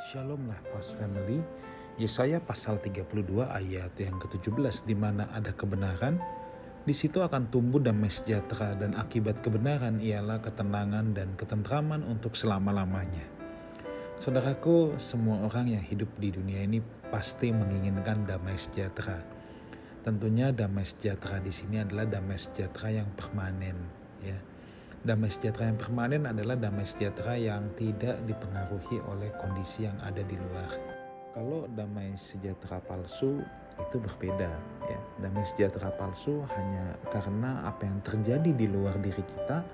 Shalom Lifehouse Family. Yesaya pasal 32 ayat yang ke-17 di mana ada kebenaran, di situ akan tumbuh damai sejahtera dan akibat kebenaran ialah ketenangan dan ketentraman untuk selama-lamanya. Saudaraku, semua orang yang hidup di dunia ini pasti menginginkan damai sejahtera. Tentunya damai sejahtera di sini adalah damai sejahtera yang permanen, ya damai sejahtera yang permanen adalah damai sejahtera yang tidak dipengaruhi oleh kondisi yang ada di luar. Kalau damai sejahtera palsu itu berbeda ya. Damai sejahtera palsu hanya karena apa yang terjadi di luar diri kita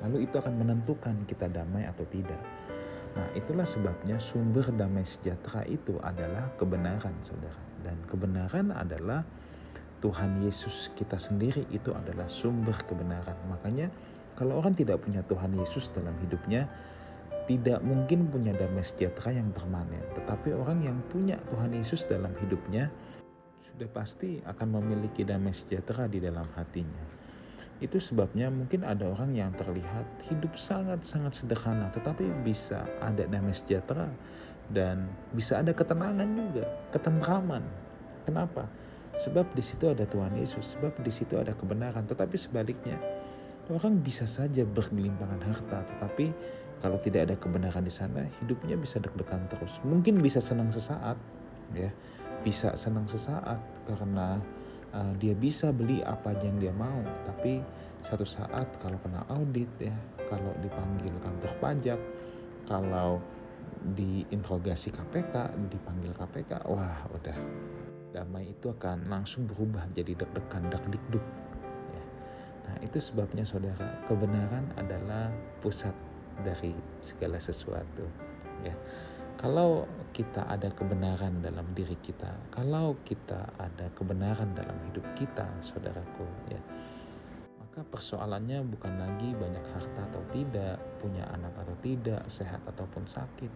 lalu itu akan menentukan kita damai atau tidak. Nah, itulah sebabnya sumber damai sejahtera itu adalah kebenaran, Saudara. Dan kebenaran adalah Tuhan Yesus kita sendiri itu adalah sumber kebenaran. Makanya kalau orang tidak punya Tuhan Yesus dalam hidupnya, tidak mungkin punya damai sejahtera yang permanen. Tetapi orang yang punya Tuhan Yesus dalam hidupnya, sudah pasti akan memiliki damai sejahtera di dalam hatinya. Itu sebabnya mungkin ada orang yang terlihat hidup sangat-sangat sederhana, tetapi bisa ada damai sejahtera dan bisa ada ketenangan juga, ketentraman. Kenapa? Sebab di situ ada Tuhan Yesus, sebab di situ ada kebenaran. Tetapi sebaliknya, Orang bisa saja bergelimpangan harta, tetapi kalau tidak ada kebenaran di sana, hidupnya bisa deg-degan terus. Mungkin bisa senang sesaat, ya, bisa senang sesaat karena uh, dia bisa beli apa yang dia mau. Tapi satu saat kalau kena audit, ya, kalau dipanggil kantor pajak, kalau diinterogasi KPK, dipanggil KPK, wah udah damai itu akan langsung berubah jadi deg-degan, deg-dikduk Nah, itu sebabnya saudara, kebenaran adalah pusat dari segala sesuatu. Ya. Kalau kita ada kebenaran dalam diri kita, kalau kita ada kebenaran dalam hidup kita, saudaraku, ya, maka persoalannya bukan lagi banyak harta atau tidak, punya anak atau tidak, sehat ataupun sakit,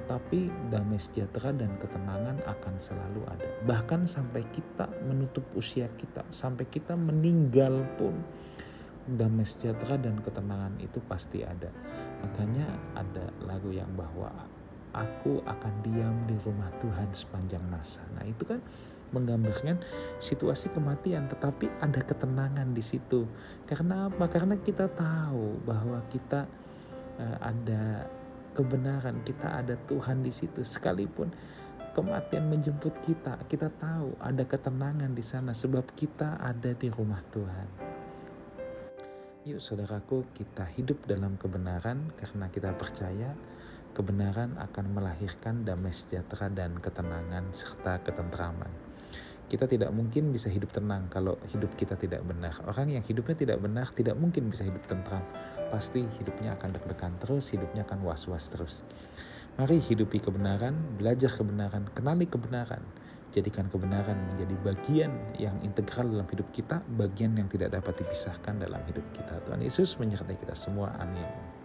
tetapi damai sejahtera dan ketenangan akan selalu ada. Bahkan sampai kita menutup usia kita, sampai kita meninggal pun damai sejahtera dan ketenangan itu pasti ada. Makanya ada lagu yang bahwa aku akan diam di rumah Tuhan sepanjang masa. Nah, itu kan menggambarkan situasi kematian, tetapi ada ketenangan di situ. Karena apa? Karena kita tahu bahwa kita uh, ada kebenaran, kita ada Tuhan di situ sekalipun kematian menjemput kita, kita tahu ada ketenangan di sana sebab kita ada di rumah Tuhan. Yuk saudaraku, kita hidup dalam kebenaran karena kita percaya kebenaran akan melahirkan damai sejahtera dan ketenangan serta ketentraman. Kita tidak mungkin bisa hidup tenang kalau hidup kita tidak benar. Orang yang hidupnya tidak benar tidak mungkin bisa hidup tentram. Pasti hidupnya akan deg-degan terus, hidupnya akan was-was terus. Mari hidupi kebenaran, belajar kebenaran, kenali kebenaran. Jadikan kebenaran menjadi bagian yang integral dalam hidup kita, bagian yang tidak dapat dipisahkan dalam hidup kita. Tuhan Yesus menyertai kita semua. Amin.